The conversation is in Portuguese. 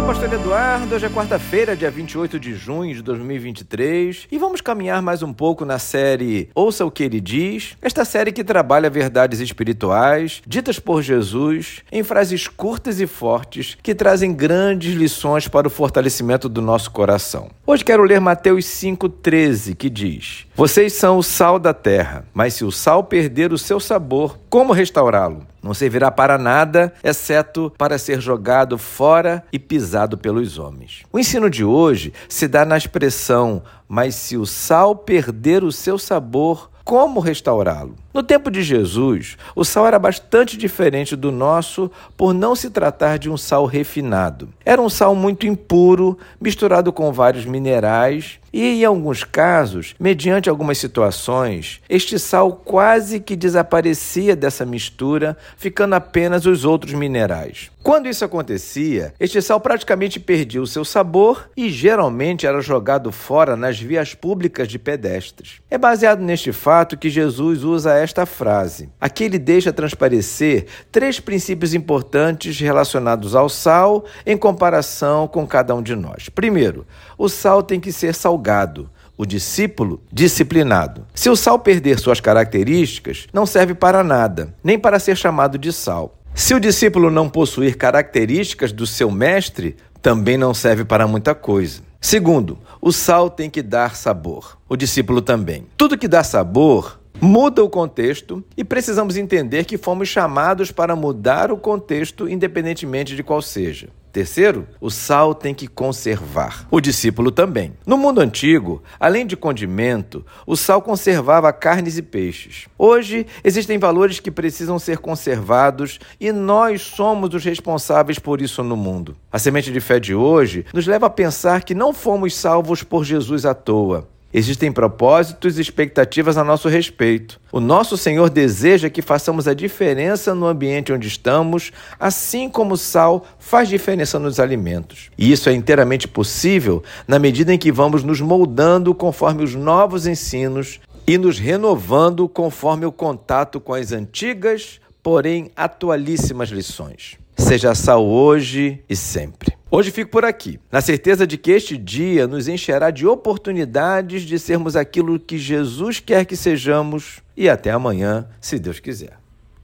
É o Pastor Eduardo. Hoje é quarta-feira, dia 28 de junho de 2023, e vamos caminhar mais um pouco na série Ouça o que ele diz. Esta série que trabalha verdades espirituais ditas por Jesus em frases curtas e fortes que trazem grandes lições para o fortalecimento do nosso coração. Hoje quero ler Mateus 5:13, que diz: Vocês são o sal da terra, mas se o sal perder o seu sabor, como restaurá-lo? Não servirá para nada, exceto para ser jogado fora e pisado pelos homens. O ensino de hoje se dá na expressão: mas se o sal perder o seu sabor, como restaurá-lo? No tempo de Jesus, o sal era bastante diferente do nosso por não se tratar de um sal refinado. Era um sal muito impuro, misturado com vários minerais, e em alguns casos, mediante algumas situações, este sal quase que desaparecia dessa mistura, ficando apenas os outros minerais. Quando isso acontecia, este sal praticamente perdia o seu sabor e geralmente era jogado fora nas vias públicas de pedestres. É baseado neste fato que Jesus usa esta frase. Aqui ele deixa transparecer três princípios importantes relacionados ao sal em comparação com cada um de nós. Primeiro, o sal tem que ser salgado o discípulo disciplinado. Se o sal perder suas características, não serve para nada, nem para ser chamado de sal. Se o discípulo não possuir características do seu mestre, também não serve para muita coisa. Segundo, o sal tem que dar sabor. O discípulo também. Tudo que dá sabor muda o contexto e precisamos entender que fomos chamados para mudar o contexto, independentemente de qual seja. Terceiro, o sal tem que conservar. O discípulo também. No mundo antigo, além de condimento, o sal conservava carnes e peixes. Hoje, existem valores que precisam ser conservados e nós somos os responsáveis por isso no mundo. A semente de fé de hoje nos leva a pensar que não fomos salvos por Jesus à toa. Existem propósitos e expectativas a nosso respeito. O nosso Senhor deseja que façamos a diferença no ambiente onde estamos, assim como o sal faz diferença nos alimentos. E isso é inteiramente possível na medida em que vamos nos moldando conforme os novos ensinos e nos renovando conforme o contato com as antigas, porém atualíssimas lições. Seja sal hoje e sempre. Hoje fico por aqui, na certeza de que este dia nos encherá de oportunidades de sermos aquilo que Jesus quer que sejamos e até amanhã, se Deus quiser.